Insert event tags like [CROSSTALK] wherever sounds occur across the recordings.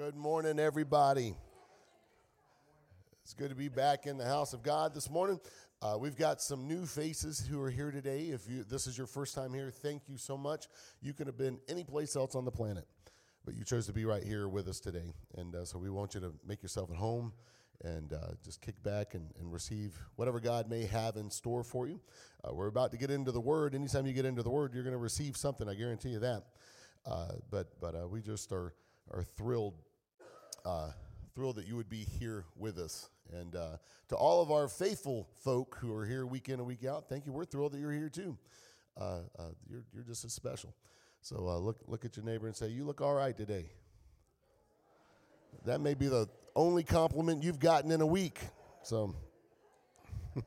Good morning, everybody. It's good to be back in the house of God this morning. Uh, we've got some new faces who are here today. If you this is your first time here, thank you so much. You could have been any place else on the planet, but you chose to be right here with us today. And uh, so we want you to make yourself at home and uh, just kick back and, and, receive whatever God may have in store for you. Uh, we're about to get into the Word. Anytime you get into the Word, you're going to receive something. I guarantee you that. Uh, but but uh, we just are are thrilled uh, thrilled that you would be here with us. And uh, to all of our faithful folk who are here week in and week out, thank you. We're thrilled that you're here too. Uh, uh you're, you're just as special. So uh, look, look at your neighbor and say, You look all right today. That may be the only compliment you've gotten in a week. So. [LAUGHS]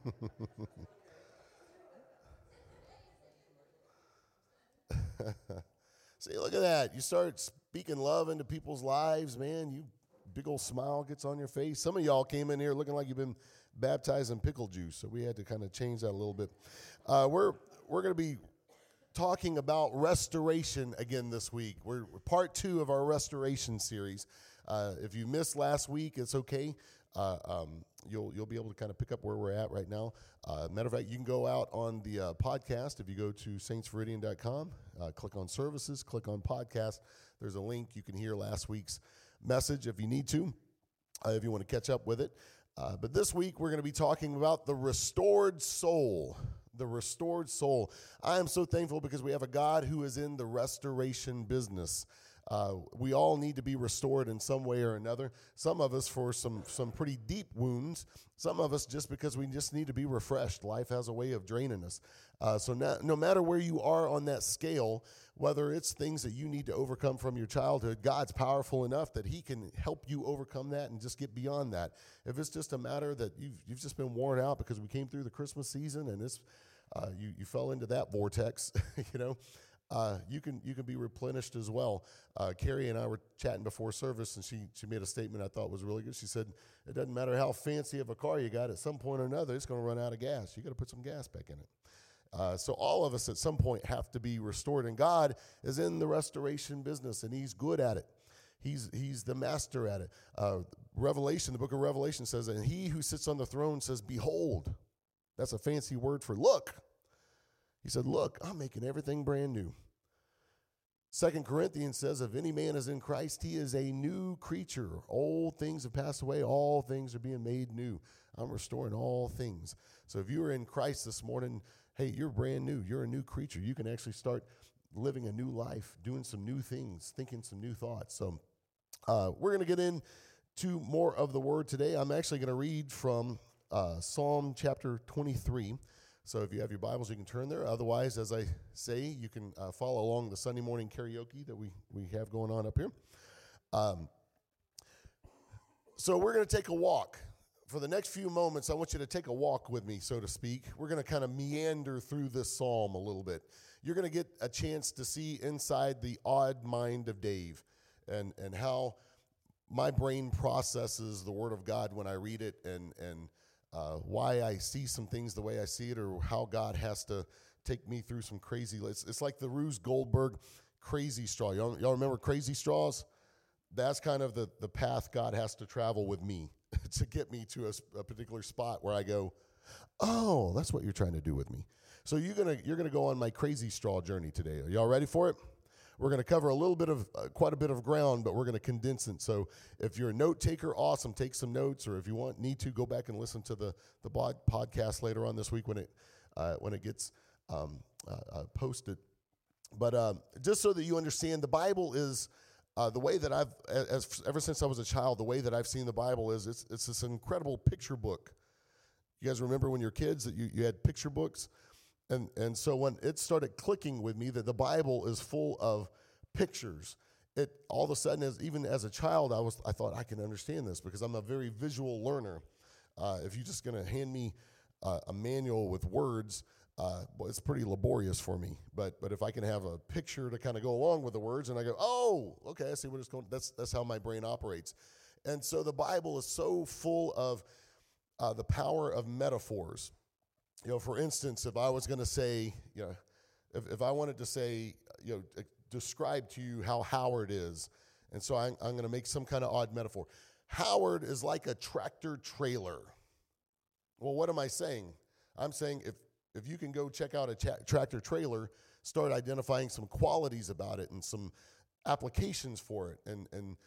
See, look at that. You start speaking love into people's lives, man. You big old smile gets on your face. Some of y'all came in here looking like you've been baptized in pickle juice, so we had to kind of change that a little bit. Uh, we're we're going to be talking about restoration again this week. We're, part two of our restoration series. Uh, if you missed last week, it's okay. Uh, um, you'll you'll be able to kind of pick up where we're at right now. Uh, matter of fact, you can go out on the uh, podcast if you go to saintsviridian.com, uh, click on services, click on podcast. There's a link you can hear last week's message if you need to, uh, if you want to catch up with it. Uh, but this week, we're going to be talking about the restored soul. The restored soul. I am so thankful because we have a God who is in the restoration business. Uh, we all need to be restored in some way or another. Some of us for some some pretty deep wounds. Some of us just because we just need to be refreshed. Life has a way of draining us. Uh, so no, no matter where you are on that scale, whether it's things that you need to overcome from your childhood, God's powerful enough that He can help you overcome that and just get beyond that. If it's just a matter that you've you've just been worn out because we came through the Christmas season and it's uh, you you fell into that vortex, [LAUGHS] you know uh, you can you can be replenished as well. Uh, Carrie and I were chatting before service, and she she made a statement I thought was really good. She said, "It doesn't matter how fancy of a car you got. At some point or another, it's going to run out of gas. You got to put some gas back in it." Uh, so all of us at some point have to be restored, and God is in the restoration business, and He's good at it. He's He's the master at it. Uh, Revelation, the book of Revelation says, "And He who sits on the throne says, Behold." That's a fancy word for look. He said, Look, I'm making everything brand new. Second Corinthians says, If any man is in Christ, he is a new creature. Old things have passed away, all things are being made new. I'm restoring all things. So if you are in Christ this morning, hey, you're brand new. You're a new creature. You can actually start living a new life, doing some new things, thinking some new thoughts. So uh, we're going to get into more of the word today. I'm actually going to read from uh, Psalm chapter 23. So if you have your Bibles, you can turn there. Otherwise, as I say, you can uh, follow along the Sunday morning karaoke that we, we have going on up here. Um, so we're going to take a walk. For the next few moments, I want you to take a walk with me, so to speak. We're going to kind of meander through this psalm a little bit. You're going to get a chance to see inside the odd mind of Dave and, and how my brain processes the Word of God when I read it and, and – uh, why I see some things the way I see it, or how God has to take me through some crazy. It's, it's like the Rube Goldberg crazy straw. Y'all, y'all remember crazy straws? That's kind of the, the path God has to travel with me [LAUGHS] to get me to a, a particular spot where I go, oh, that's what you're trying to do with me. So you're gonna you're gonna go on my crazy straw journey today. Are y'all ready for it? We're going to cover a little bit of uh, quite a bit of ground, but we're going to condense it. So if you're a note taker, awesome, take some notes, or if you want need to go back and listen to the the podcast later on this week when it uh, when it gets um, uh, uh posted. But um, just so that you understand, the Bible is. Uh, the way that I've, as, ever since I was a child, the way that I've seen the Bible is it's, it's this incredible picture book. You guys remember when you were kids that you, you had picture books? And, and so when it started clicking with me that the Bible is full of pictures, it all of a sudden, as, even as a child, I, was, I thought I can understand this because I'm a very visual learner. Uh, if you're just going to hand me uh, a manual with words, uh, well, it's pretty laborious for me. But but if I can have a picture to kind of go along with the words, and I go, oh, okay, I see what it's going. That's that's how my brain operates. And so the Bible is so full of uh, the power of metaphors you know, for instance, if I was going to say, you know, if, if I wanted to say, you know, describe to you how Howard is, And so I'm, I'm going to make some kind of odd metaphor. Howard is like a tractor trailer. Well, what am I saying? I'm saying if, if you can go check out a tra- tractor trailer, start identifying some qualities about it and some applications for it, and, and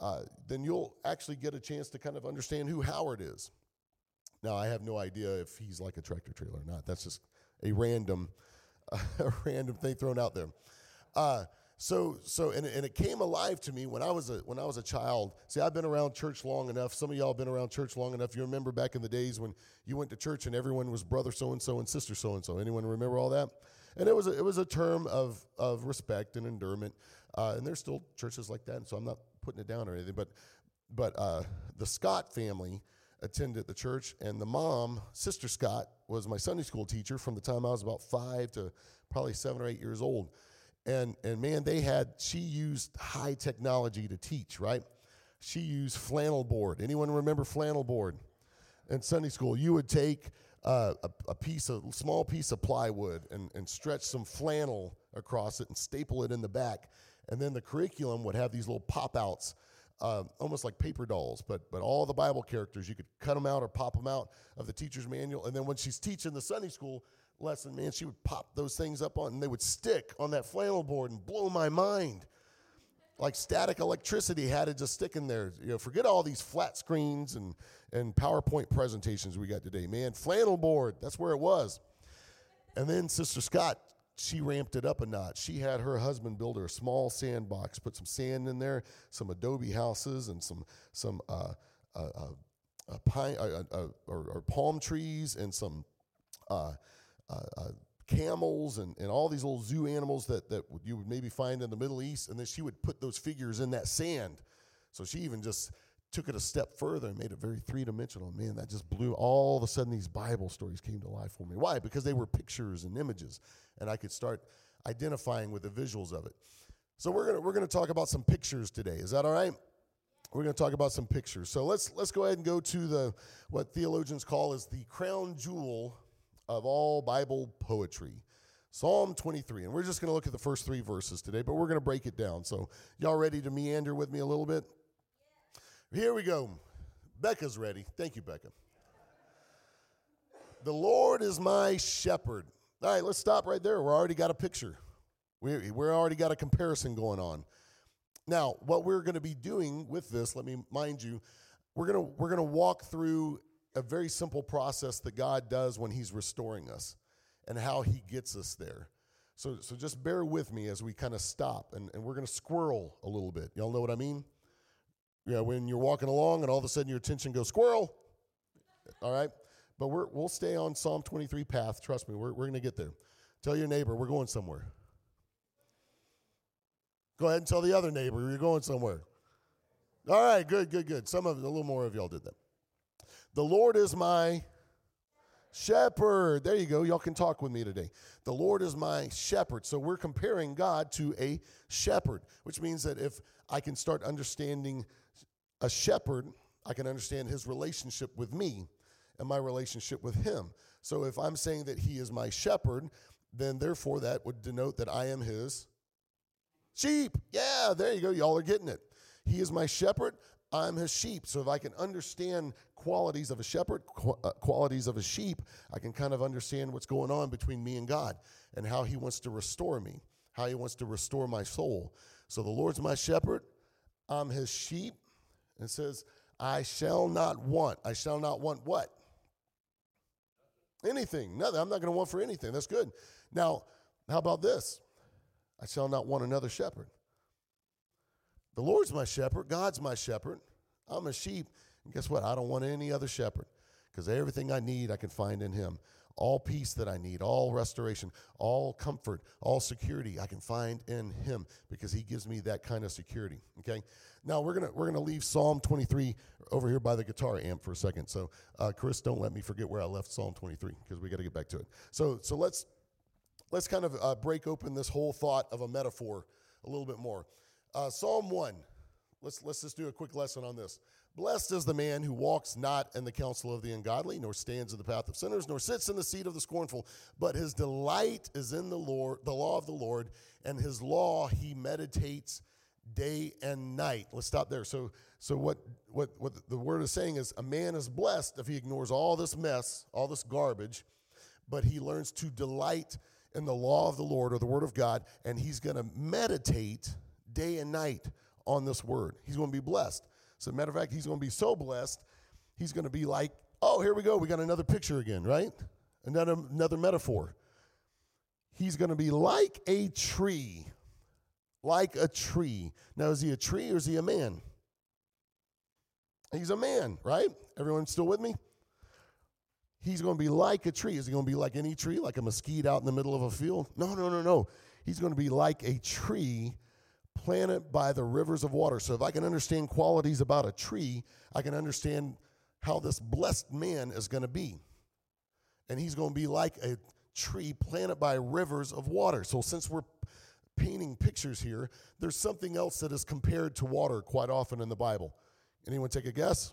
uh, then you'll actually get a chance to kind of understand who Howard is. Now, I have no idea if he's like a tractor trailer or not. That's just a random, [LAUGHS] a random thing thrown out there. Uh, so, so, and, and it came alive to me when I was a when I was a child. See, I've been around church long enough. Some of y'all have been around church long enough. You remember back in the days when you went to church and everyone was brother so and so and sister so and so. Anyone remember all that? And it was a, it was a term of of respect and endearment. Uh, and there's still churches like that. And so I'm not putting it down or anything. But but uh, the Scott family attended the church, and the mom, Sister Scott, was my Sunday school teacher from the time I was about five to probably seven or eight years old. And, and man, they had, she used high technology to teach, right? She used flannel board. Anyone remember flannel board? In Sunday school, you would take uh, a, a, piece of, small piece of plywood and, and stretch some flannel across it and staple it in the back. And then the curriculum would have these little pop outs uh, almost like paper dolls, but but all the Bible characters you could cut them out or pop them out of the teacher's manual, and then when she's teaching the Sunday school lesson, man, she would pop those things up on, and they would stick on that flannel board and blow my mind. Like static electricity had to just stick in there. You know, forget all these flat screens and and PowerPoint presentations we got today, man. Flannel board, that's where it was. And then Sister Scott she ramped it up a notch. She had her husband build her a small sandbox, put some sand in there, some adobe houses, and some some uh, uh, uh, pine uh, uh, uh, or, or, palm trees, and some camels, and, and all these little zoo animals that that you would maybe find in the Middle East. And then she would put those figures in that sand. So she even just took it a step further and made it very three dimensional. Man, that just blew. All of a sudden, these Bible stories came to life for me. Why? Because they were pictures and images, and I could start identifying with the visuals of it. So we're gonna we're gonna talk about some pictures today. Is that all right? We're going to talk about some pictures. So let's let's go ahead and go to the what theologians call is the crown jewel of all Bible poetry. Psalm 23. And we're just going to look at the first 3 verses today, but we're going to break it down. So y'all ready to meander with me a little bit? Here we go. Becca's ready. Thank you, Becca. The Lord is my shepherd. All right, let's stop right there. We're already got a picture. We we're already got a comparison going on. Now, what we're going to be doing with this, let me mind you, we're going to we're going to walk through a very simple process that God does when he's restoring us and how he gets us there. So so just bear with me as we kind of stop and, and we're going to squirrel a little bit. Y'all know what I mean? You know, when you're walking along and all of a sudden your attention goes squirrel. All right? But we're, we'll stay on Psalm 23 path. Trust me, we're, we're going to get there. Tell your neighbor we're going somewhere. Go ahead and tell the other neighbor you're going somewhere. All right, good, good, good. Some of a little more of y'all did that. The Lord is my shepherd. There you go. Y'all can talk with me today. The Lord is my shepherd. So we're comparing God to a shepherd, which means that if I can start understanding a shepherd, I can understand his relationship with me and my relationship with him. So if I'm saying that he is my shepherd, then therefore that would denote that I am his sheep. Yeah, there you go. Y'all are getting it. He is my shepherd. I'm his sheep. So if I can understand qualities of a shepherd, uh, qualities of a sheep, I can kind of understand what's going on between me and God and how he wants to restore me, how he wants to restore my soul. So the Lord's my shepherd. I'm his sheep. And it says, I shall not want. I shall not want what? Anything. Nothing. I'm not going to want for anything. That's good. Now, how about this? I shall not want another shepherd. The Lord's my shepherd. God's my shepherd. I'm a sheep. And guess what? I don't want any other shepherd because everything I need I can find in him all peace that I need, all restoration, all comfort, all security I can find in him because he gives me that kind of security. Okay. Now we're gonna we're gonna leave Psalm 23 over here by the guitar amp for a second. So uh, Chris, don't let me forget where I left Psalm 23 because we got to get back to it. So so let's let's kind of uh, break open this whole thought of a metaphor a little bit more. Uh, Psalm 1. Let's let's just do a quick lesson on this. Blessed is the man who walks not in the counsel of the ungodly, nor stands in the path of sinners, nor sits in the seat of the scornful, but his delight is in the Lord, the law of the Lord, and his law he meditates day and night. Let's stop there. So, so what, what, what the word is saying is a man is blessed if he ignores all this mess, all this garbage, but he learns to delight in the law of the Lord or the word of God, and he's going to meditate day and night on this word. He's going to be blessed. So, matter of fact, he's going to be so blessed, he's going to be like, oh, here we go. We got another picture again, right? Another, another metaphor. He's going to be like a tree. Like a tree. Now, is he a tree or is he a man? He's a man, right? Everyone still with me? He's going to be like a tree. Is he going to be like any tree, like a mesquite out in the middle of a field? No, no, no, no. He's going to be like a tree planted by the rivers of water. So if I can understand qualities about a tree, I can understand how this blessed man is going to be. And he's going to be like a tree planted by rivers of water. So since we're painting pictures here, there's something else that is compared to water quite often in the Bible. Anyone take a guess?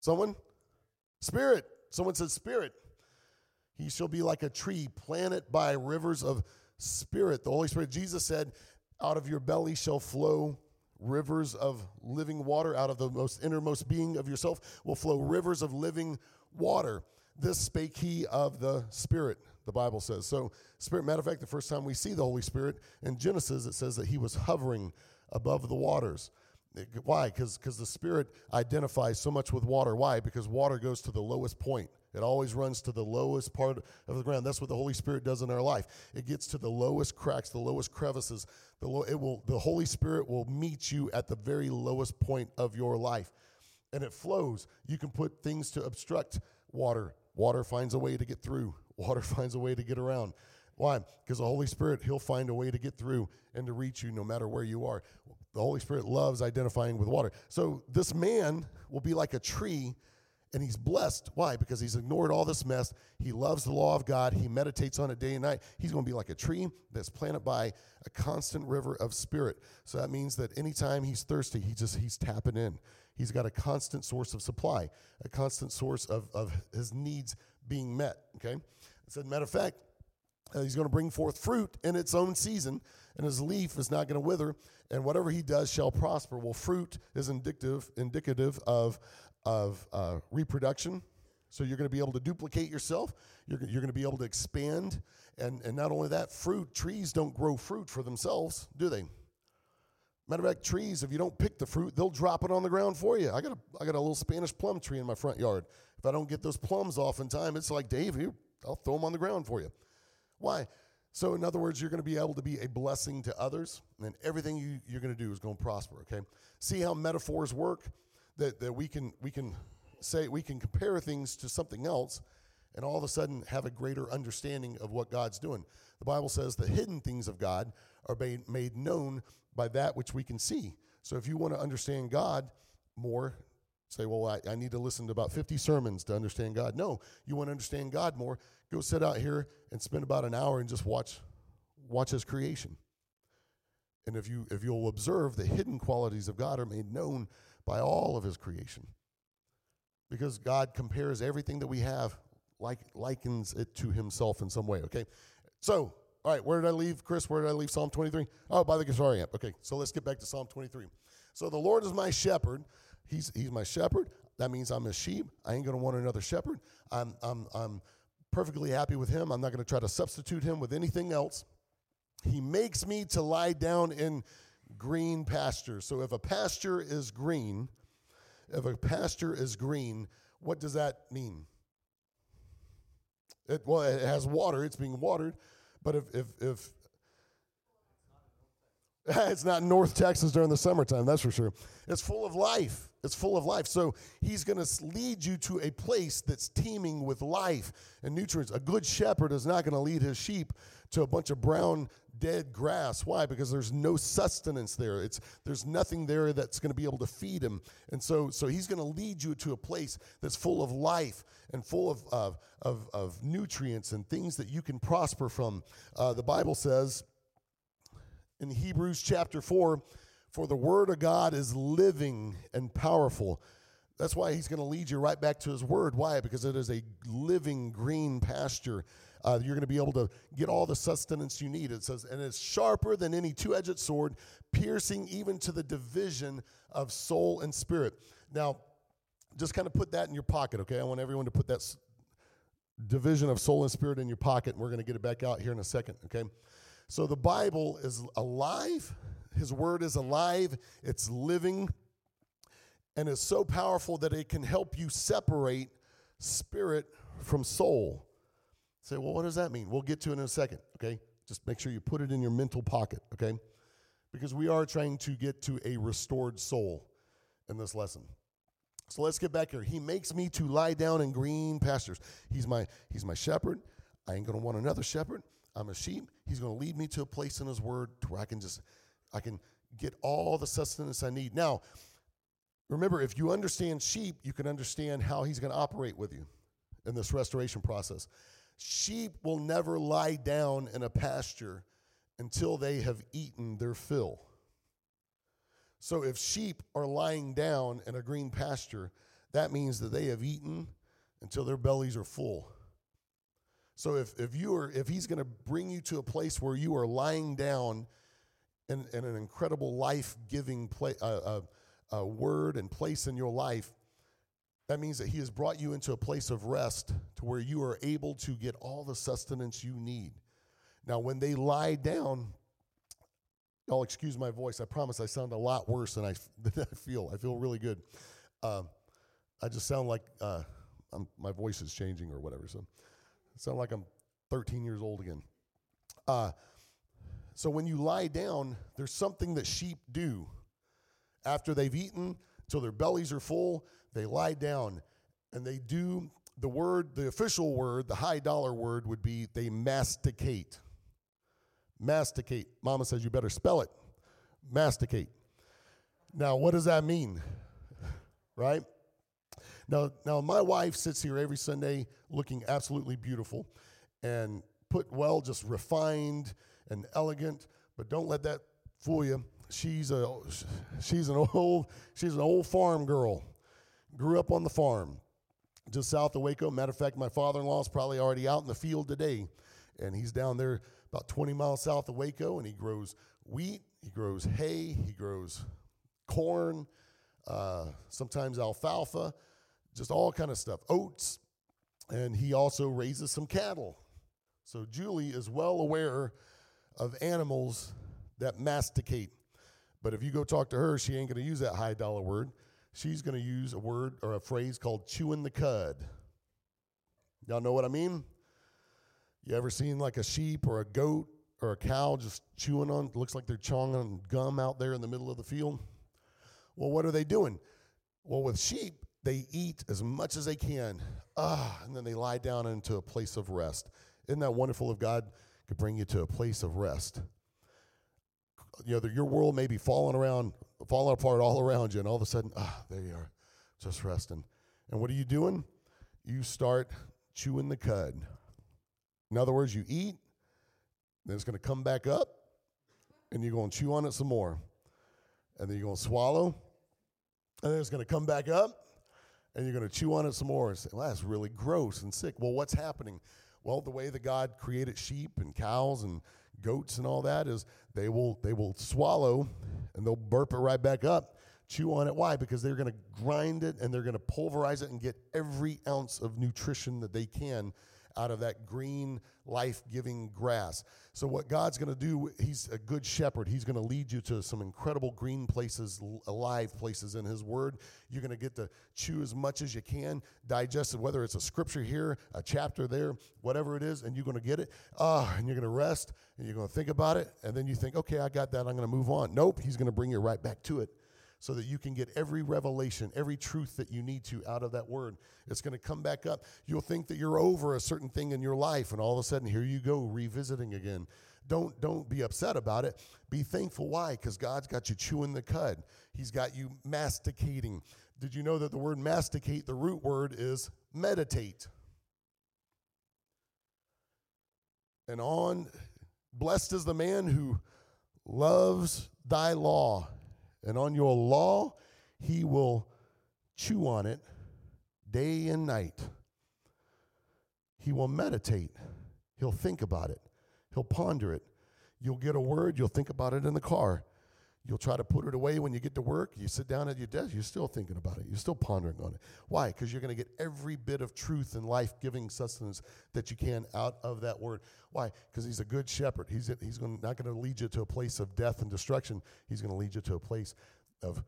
Someone? Spirit. Someone said spirit. He shall be like a tree planted by rivers of spirit. The Holy Spirit, Jesus said, out of your belly shall flow rivers of living water. Out of the most innermost being of yourself will flow rivers of living water. This spake he of the Spirit, the Bible says. So, Spirit, matter of fact, the first time we see the Holy Spirit in Genesis, it says that he was hovering above the waters. Why? Because the Spirit identifies so much with water. Why? Because water goes to the lowest point. It always runs to the lowest part of the ground. That's what the Holy Spirit does in our life. It gets to the lowest cracks, the lowest crevices. The, low, it will, the Holy Spirit will meet you at the very lowest point of your life. And it flows. You can put things to obstruct water. Water finds a way to get through, [LAUGHS] water finds a way to get around. Why? Because the Holy Spirit, He'll find a way to get through and to reach you no matter where you are. The Holy Spirit loves identifying with water. So this man will be like a tree and he's blessed. Why? Because he's ignored all this mess. He loves the law of God. He meditates on it day and night. He's going to be like a tree that's planted by a constant river of spirit. So that means that anytime he's thirsty, he just he's tapping in. He's got a constant source of supply, a constant source of, of his needs being met. Okay? I said, matter of fact, uh, he's going to bring forth fruit in its own season, and his leaf is not going to wither, and whatever he does shall prosper. Well, fruit is indicative, indicative of, of uh, reproduction. So you're going to be able to duplicate yourself. You're, you're going to be able to expand. And, and not only that, fruit, trees don't grow fruit for themselves, do they? Matter of fact, trees, if you don't pick the fruit, they'll drop it on the ground for you. I got a, I got a little Spanish plum tree in my front yard. If I don't get those plums off in time, it's like, Dave, here, I'll throw them on the ground for you. Why? So, in other words, you're going to be able to be a blessing to others, and everything you, you're going to do is going to prosper, okay? See how metaphors work? That, that we, can, we can say, we can compare things to something else, and all of a sudden have a greater understanding of what God's doing. The Bible says the hidden things of God are made, made known by that which we can see. So if you want to understand God more, say, well, I, I, need to listen to about 50 sermons to understand God. No, you want to understand God more, go sit out here and spend about an hour and just watch watch his creation. And if you if you'll observe the hidden qualities of God are made known by all of his creation. Because God compares everything that we have like likens it to himself in some way, okay? So, all right, where did I leave, Chris? Where did I leave Psalm 23? Oh, by the guitar amp. Okay, so let's get back to Psalm 23. So the Lord is my shepherd. He's, he's my shepherd. That means I'm a sheep. I ain't going to want another shepherd. I'm, I'm, I'm perfectly happy with him. I'm not going to try to substitute him with anything else. He makes me to lie down in green pastures. So if a pasture is green, if a pasture is green, what does that mean? It, well, it has water, it's being watered. But if, if, if [LAUGHS] it's not North Texas during the summertime, that's for sure. It's full of life. It's full of life. So he's going to lead you to a place that's teeming with life and nutrients. A good shepherd is not going to lead his sheep to a bunch of brown dead grass. Why? Because there's no sustenance there. It's there's nothing there that's going to be able to feed him. And so so he's going to lead you to a place that's full of life and full of of of, of nutrients and things that you can prosper from. Uh, the Bible says in Hebrews chapter four, for the word of God is living and powerful. That's why he's going to lead you right back to his word. Why? Because it is a living green pasture Uh, you're going to be able to get all the sustenance you need. It says, and it's sharper than any two edged sword, piercing even to the division of soul and spirit. Now, just kind of put that in your pocket, okay? I want everyone to put that division of soul and spirit in your pocket, and we're going to get it back out here in a second, okay? So the Bible is alive, His Word is alive, it's living, and is so powerful that it can help you separate spirit from soul. Say, well, what does that mean? We'll get to it in a second, okay? Just make sure you put it in your mental pocket, okay? Because we are trying to get to a restored soul in this lesson. So let's get back here. He makes me to lie down in green pastures. He's my he's my shepherd. I ain't gonna want another shepherd. I'm a sheep. He's gonna lead me to a place in his word to where I can just I can get all the sustenance I need. Now, remember, if you understand sheep, you can understand how he's gonna operate with you in this restoration process. Sheep will never lie down in a pasture until they have eaten their fill. So if sheep are lying down in a green pasture, that means that they have eaten until their bellies are full. So if, if you are if he's going to bring you to a place where you are lying down in, in an incredible life-giving play, uh, uh, uh, word and place in your life, that means that he has brought you into a place of rest to where you are able to get all the sustenance you need. Now, when they lie down, y'all excuse my voice. I promise I sound a lot worse than I, [LAUGHS] than I feel. I feel really good. Um, I just sound like uh, I'm, my voice is changing or whatever. So sound like I'm 13 years old again. Uh, so when you lie down, there's something that sheep do after they've eaten till their bellies are full. They lie down and they do the word, the official word, the high dollar word would be they masticate. Masticate. Mama says you better spell it. Masticate. Now, what does that mean? [LAUGHS] right? Now, now my wife sits here every Sunday looking absolutely beautiful and put well, just refined and elegant, but don't let that fool you. She's a she's an old she's an old farm girl. Grew up on the farm just south of Waco. Matter of fact, my father-in-law is probably already out in the field today, and he's down there about 20 miles south of Waco, and he grows wheat, he grows hay, he grows corn, uh, sometimes alfalfa, just all kind of stuff, oats, and he also raises some cattle. So Julie is well aware of animals that masticate. But if you go talk to her, she ain't going to use that high dollar word. She's going to use a word or a phrase called chewing the cud. Y'all know what I mean? You ever seen like a sheep or a goat or a cow just chewing on, looks like they're chawing on gum out there in the middle of the field? Well, what are they doing? Well, with sheep, they eat as much as they can, ah, and then they lie down into a place of rest. Isn't that wonderful if God could bring you to a place of rest? You know, your world may be falling around, falling apart all around you, and all of a sudden, ah, there you are, just resting. And what are you doing? You start chewing the cud. In other words, you eat, then it's going to come back up, and you're going to chew on it some more. And then you're going to swallow, and then it's going to come back up, and you're going to chew on it some more and say, well, that's really gross and sick. Well, what's happening? Well, the way that God created sheep and cows and goats and all that is they will they will swallow and they'll burp it right back up chew on it why because they're going to grind it and they're going to pulverize it and get every ounce of nutrition that they can out of that green life-giving grass. So what god's going to do he's a good shepherd. He's going to lead you to some incredible green places alive places in his word. You're going to get to chew as much as you can digest it whether it's a scripture here a chapter there whatever it is and you're going to get it. Ah and you're going to rest and you're going to think about it and then you think okay i got that. I'm going to move on. Nope he's going to bring you right back to it so that you can get every revelation, every truth that you need to out of that word. It's going to come back up. You'll think that you're over a certain thing in your life, and all of a sudden, here you go, revisiting again. Don't, don't be upset about it. Be thankful. Why? Because God's got you chewing the cud, He's got you masticating. Did you know that the word masticate, the root word is meditate? And on, blessed is the man who loves thy law and on your law he will chew on it day and night. He will meditate. He'll think about it, he'll ponder it. You'll get a word, you'll think about it in the car. You'll try to put it away when you get to work. You sit down at your desk, you're still thinking about it. You're still pondering on it. Why? Because you're going to get every bit of truth and life giving sustenance that you can out of that word. Why? Because he's a good shepherd. He's, he's gonna, not going to lead you to a place of death and destruction. He's going to lead you to a place of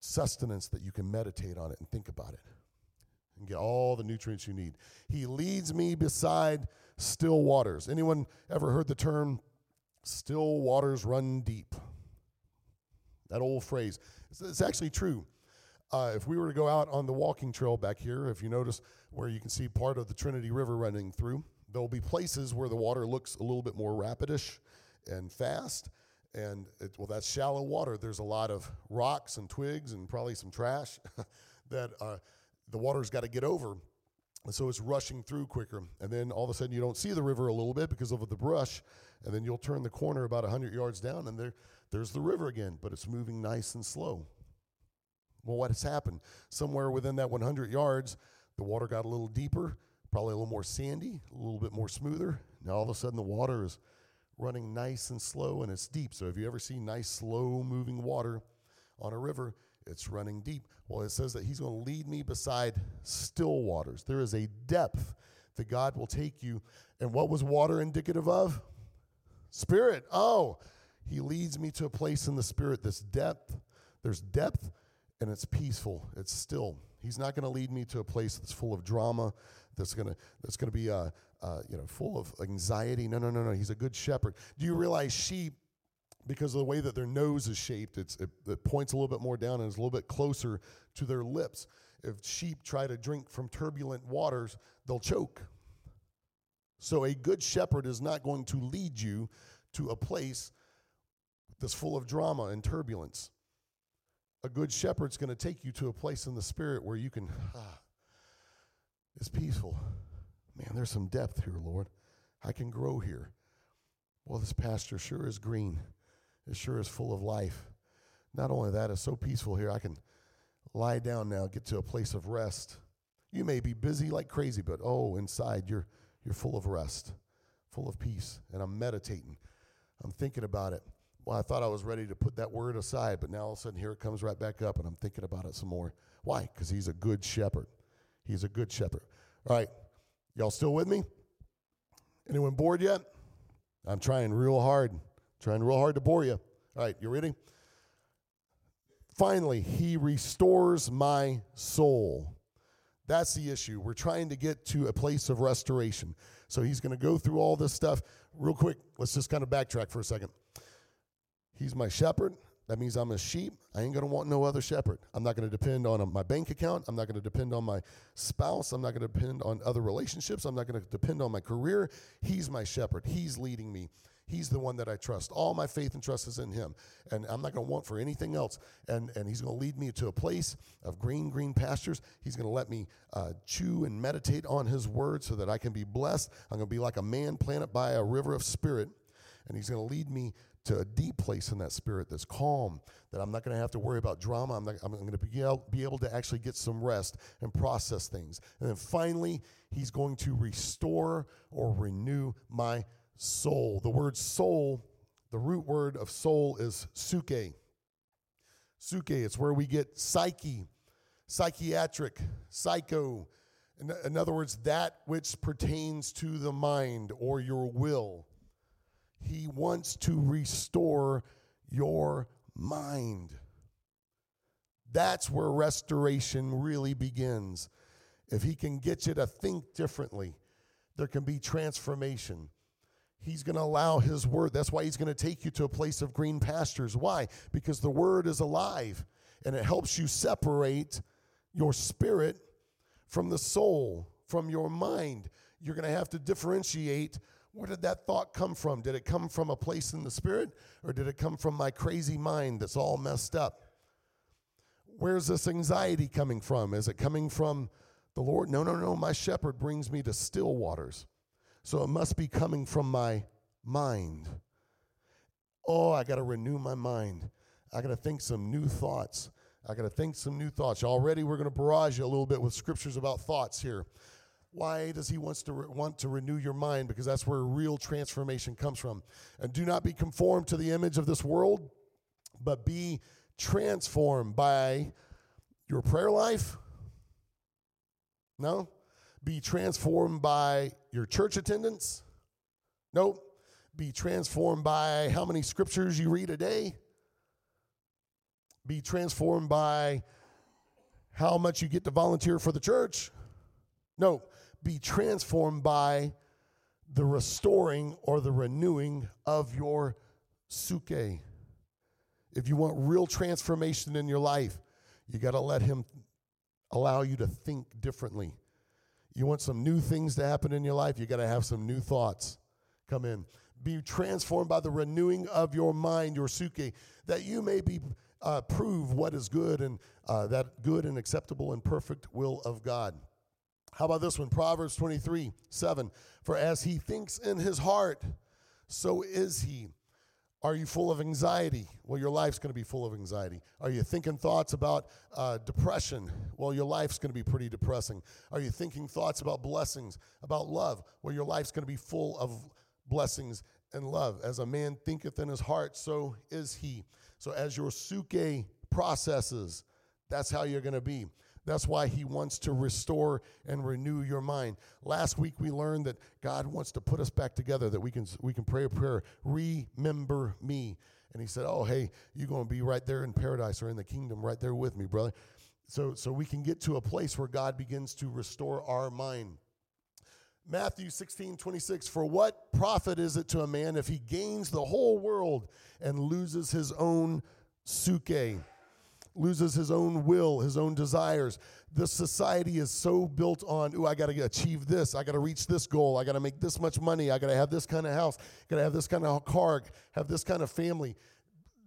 sustenance that you can meditate on it and think about it and get all the nutrients you need. He leads me beside still waters. Anyone ever heard the term still waters run deep? That old phrase. It's, it's actually true. Uh, if we were to go out on the walking trail back here, if you notice where you can see part of the Trinity River running through, there'll be places where the water looks a little bit more rapidish and fast. And it, well, that's shallow water. There's a lot of rocks and twigs and probably some trash [LAUGHS] that uh, the water's got to get over. And so it's rushing through quicker. And then all of a sudden you don't see the river a little bit because of the brush. And then you'll turn the corner about 100 yards down and there, there's the river again, but it's moving nice and slow. Well, what has happened? Somewhere within that 100 yards, the water got a little deeper, probably a little more sandy, a little bit more smoother. Now all of a sudden the water is running nice and slow and it's deep. So if you ever see nice, slow moving water on a river, it's running deep. Well, it says that He's going to lead me beside still waters. There is a depth that God will take you. And what was water indicative of? Spirit. Oh, he leads me to a place in the spirit that's depth. There's depth and it's peaceful. It's still. He's not going to lead me to a place that's full of drama, that's going to that's going to be uh, uh, you know full of anxiety. No, no, no, no. He's a good shepherd. Do you realize sheep, because of the way that their nose is shaped, it, it points a little bit more down and is a little bit closer to their lips. If sheep try to drink from turbulent waters, they'll choke. So a good shepherd is not going to lead you to a place that's full of drama and turbulence. A good shepherd's going to take you to a place in the spirit where you can, ah, it's peaceful. Man, there's some depth here, Lord. I can grow here. Well, this pasture sure is green. It sure is full of life. Not only that, it's so peaceful here. I can lie down now, get to a place of rest. You may be busy like crazy, but oh, inside you're you're full of rest, full of peace. And I'm meditating. I'm thinking about it well, I thought I was ready to put that word aside, but now all of a sudden here it comes right back up, and I'm thinking about it some more. Why? Because he's a good shepherd. He's a good shepherd. All right, y'all still with me? Anyone bored yet? I'm trying real hard, trying real hard to bore you. All right, you ready? Finally, he restores my soul. That's the issue. We're trying to get to a place of restoration. So he's going to go through all this stuff real quick. Let's just kind of backtrack for a second. He's my shepherd. That means I'm a sheep. I ain't going to want no other shepherd. I'm not going to depend on my bank account. I'm not going to depend on my spouse. I'm not going to depend on other relationships. I'm not going to depend on my career. He's my shepherd. He's leading me. He's the one that I trust. All my faith and trust is in him. And I'm not going to want for anything else. And, and he's going to lead me to a place of green, green pastures. He's going to let me uh, chew and meditate on his word so that I can be blessed. I'm going to be like a man planted by a river of spirit. And he's going to lead me to a deep place in that spirit that's calm, that I'm not going to have to worry about drama. I'm, I'm going to be able, be able to actually get some rest and process things. And then finally, he's going to restore or renew my soul. The word soul, the root word of soul is suke. Suke, it's where we get psyche, psychiatric, psycho. In other words, that which pertains to the mind or your will. He wants to restore your mind. That's where restoration really begins. If He can get you to think differently, there can be transformation. He's going to allow His Word. That's why He's going to take you to a place of green pastures. Why? Because the Word is alive and it helps you separate your spirit from the soul, from your mind. You're going to have to differentiate where did that thought come from? Did it come from a place in the spirit or did it come from my crazy mind that's all messed up? Where's this anxiety coming from? Is it coming from the Lord? No, no, no. My shepherd brings me to still waters. So it must be coming from my mind. Oh, I got to renew my mind. I got to think some new thoughts. I got to think some new thoughts. Already, we're going to barrage you a little bit with scriptures about thoughts here. Why does he wants to re- want to renew your mind? Because that's where real transformation comes from. And do not be conformed to the image of this world, but be transformed by your prayer life. No. Be transformed by your church attendance. Nope. Be transformed by how many scriptures you read a day. Be transformed by how much you get to volunteer for the church. No, be transformed by the restoring or the renewing of your suke. If you want real transformation in your life, you got to let Him allow you to think differently. You want some new things to happen in your life, you got to have some new thoughts come in. Be transformed by the renewing of your mind, your suke, that you may be uh, prove what is good and uh, that good and acceptable and perfect will of God. How about this one? Proverbs 23 7. For as he thinks in his heart, so is he. Are you full of anxiety? Well, your life's going to be full of anxiety. Are you thinking thoughts about uh, depression? Well, your life's going to be pretty depressing. Are you thinking thoughts about blessings, about love? Well, your life's going to be full of blessings and love. As a man thinketh in his heart, so is he. So, as your suke processes, that's how you're going to be. That's why he wants to restore and renew your mind. Last week we learned that God wants to put us back together, that we can we can pray a prayer, remember me. And he said, Oh, hey, you're gonna be right there in paradise or in the kingdom, right there with me, brother. So so we can get to a place where God begins to restore our mind. Matthew 16, 26, for what profit is it to a man if he gains the whole world and loses his own suke? Loses his own will, his own desires. The society is so built on, ooh, I got to achieve this. I got to reach this goal. I got to make this much money. I got to have this kind of house. Got to have this kind of car. Have this kind of family.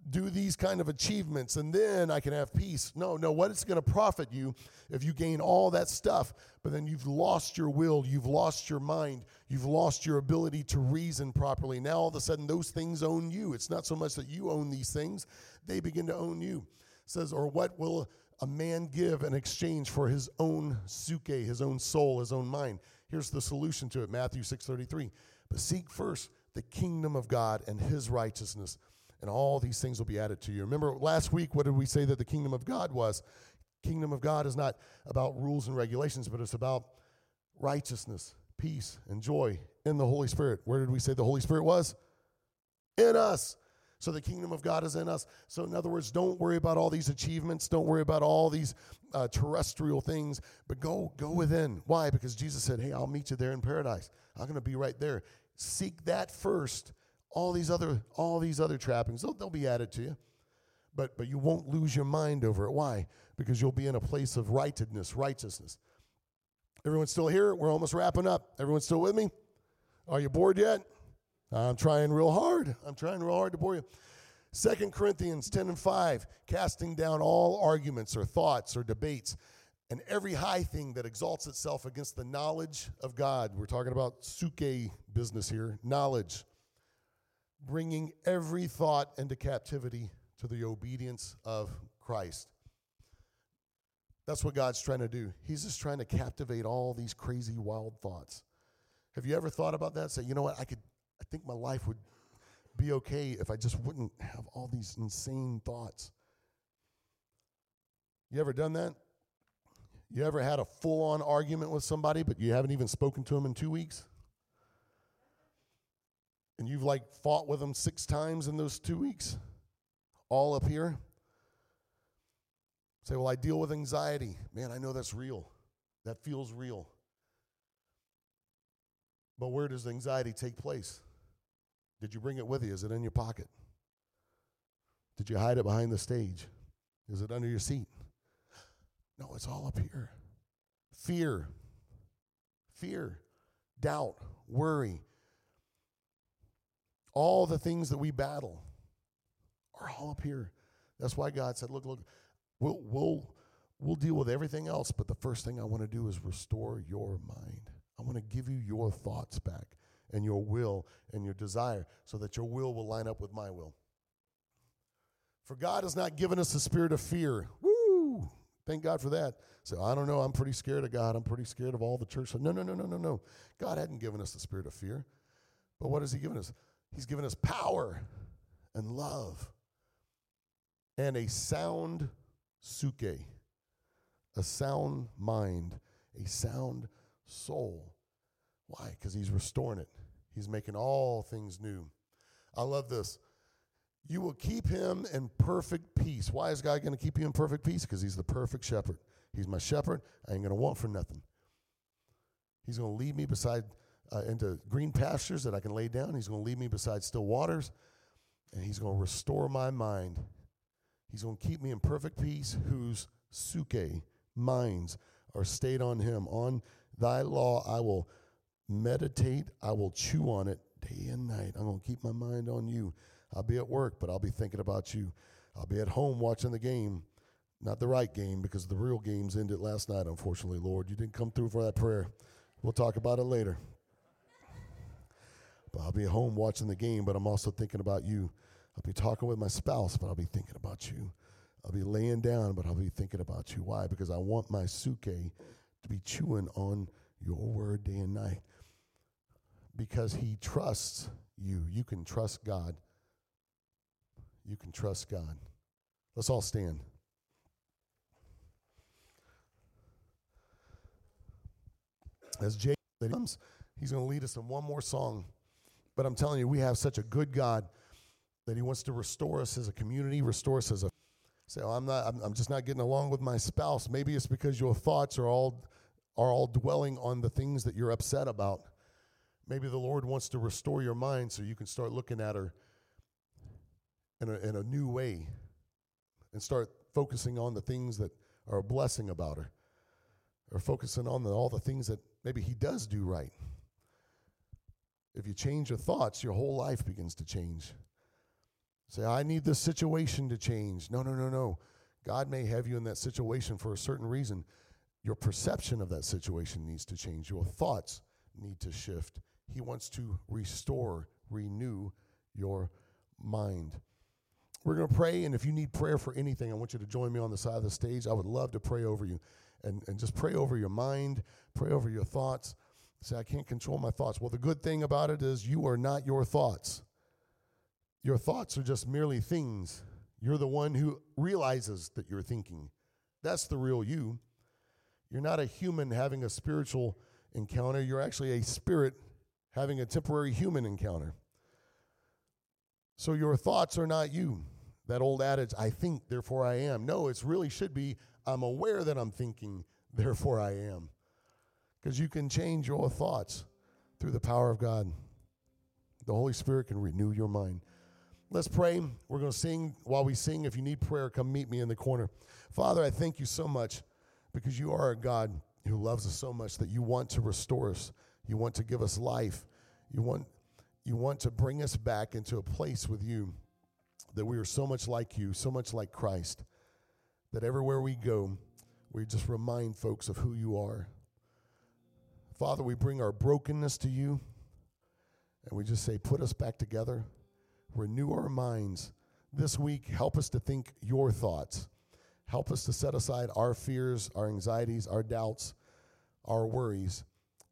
Do these kind of achievements, and then I can have peace. No, no. What is going to profit you if you gain all that stuff, but then you've lost your will, you've lost your mind, you've lost your ability to reason properly. Now all of a sudden, those things own you. It's not so much that you own these things; they begin to own you says, Or what will a man give in exchange for his own suke, his own soul, his own mind? Here's the solution to it Matthew 6:33. But seek first the kingdom of God and his righteousness, and all these things will be added to you. Remember last week, what did we say that the kingdom of God was? Kingdom of God is not about rules and regulations, but it's about righteousness, peace, and joy in the Holy Spirit. Where did we say the Holy Spirit was? In us. So the kingdom of God is in us. So, in other words, don't worry about all these achievements. Don't worry about all these uh, terrestrial things, but go go within. Why? Because Jesus said, "Hey, I'll meet you there in paradise. I'm going to be right there. Seek that first. All these other all these other trappings, they'll, they'll be added to you, but but you won't lose your mind over it. Why? Because you'll be in a place of righteousness, righteousness. Everyone still here? We're almost wrapping up. Everyone still with me? Are you bored yet? I'm trying real hard. I'm trying real hard to bore you. Second Corinthians 10 and 5, casting down all arguments or thoughts or debates and every high thing that exalts itself against the knowledge of God. We're talking about suke business here, knowledge. Bringing every thought into captivity to the obedience of Christ. That's what God's trying to do. He's just trying to captivate all these crazy, wild thoughts. Have you ever thought about that? Say, you know what? I could think my life would be okay if I just wouldn't have all these insane thoughts. You ever done that? You ever had a full on argument with somebody, but you haven't even spoken to them in two weeks? And you've like fought with them six times in those two weeks? All up here? Say, well, I deal with anxiety. Man, I know that's real. That feels real. But where does anxiety take place? Did you bring it with you? Is it in your pocket? Did you hide it behind the stage? Is it under your seat? No, it's all up here. Fear, fear, doubt, worry, all the things that we battle are all up here. That's why God said, "Look, look, we'll we'll we'll deal with everything else, but the first thing I want to do is restore your mind. I want to give you your thoughts back and your will and your desire so that your will will line up with my will. For God has not given us a spirit of fear. Woo! Thank God for that. So I don't know. I'm pretty scared of God. I'm pretty scared of all the church. No, no, no, no, no, no. God hadn't given us the spirit of fear. But what has He given us? He's given us power and love and a sound suke, a sound mind, a sound soul. Why? Because He's restoring it, He's making all things new. I love this. You will keep him in perfect peace. Why is God going to keep you in perfect peace? Because he's the perfect shepherd. He's my shepherd. I ain't going to want for nothing. He's going to lead me beside uh, into green pastures that I can lay down. He's going to lead me beside still waters, and he's going to restore my mind. He's going to keep me in perfect peace, whose suke minds are stayed on him. On thy law I will meditate. I will chew on it day and night. I'm going to keep my mind on you. I'll be at work, but I'll be thinking about you. I'll be at home watching the game, not the right game because the real games ended last night, unfortunately, Lord. You didn't come through for that prayer. We'll talk about it later. But I'll be at home watching the game, but I'm also thinking about you. I'll be talking with my spouse, but I'll be thinking about you. I'll be laying down, but I'll be thinking about you. Why? Because I want my suke to be chewing on your word day and night. Because he trusts you. You can trust God you can trust God. Let's all stand. As Jay comes, he's going to lead us in one more song. But I'm telling you, we have such a good God that he wants to restore us as a community, restore us as a say, oh, I'm not I'm, I'm just not getting along with my spouse. Maybe it's because your thoughts are all are all dwelling on the things that you're upset about. Maybe the Lord wants to restore your mind so you can start looking at her in a, in a new way and start focusing on the things that are a blessing about her or focusing on the, all the things that maybe he does do right. If you change your thoughts, your whole life begins to change. Say, I need this situation to change. No, no, no, no. God may have you in that situation for a certain reason. Your perception of that situation needs to change. Your thoughts need to shift. He wants to restore, renew your mind. We're going to pray, and if you need prayer for anything, I want you to join me on the side of the stage. I would love to pray over you and, and just pray over your mind, pray over your thoughts. Say, I can't control my thoughts. Well, the good thing about it is you are not your thoughts. Your thoughts are just merely things. You're the one who realizes that you're thinking. That's the real you. You're not a human having a spiritual encounter, you're actually a spirit having a temporary human encounter. So your thoughts are not you. That old adage, I think, therefore I am. No, it really should be, I'm aware that I'm thinking, therefore I am. Because you can change your thoughts through the power of God. The Holy Spirit can renew your mind. Let's pray. We're going to sing. While we sing, if you need prayer, come meet me in the corner. Father, I thank you so much because you are a God who loves us so much that you want to restore us. You want to give us life. You want, you want to bring us back into a place with you that we are so much like you, so much like Christ, that everywhere we go, we just remind folks of who you are. Father, we bring our brokenness to you, and we just say, put us back together, renew our minds. This week, help us to think your thoughts. Help us to set aside our fears, our anxieties, our doubts, our worries,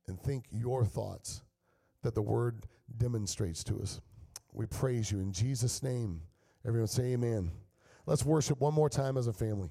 and think your thoughts that the word demonstrates to us. We praise you in Jesus' name. Everyone say amen. Let's worship one more time as a family.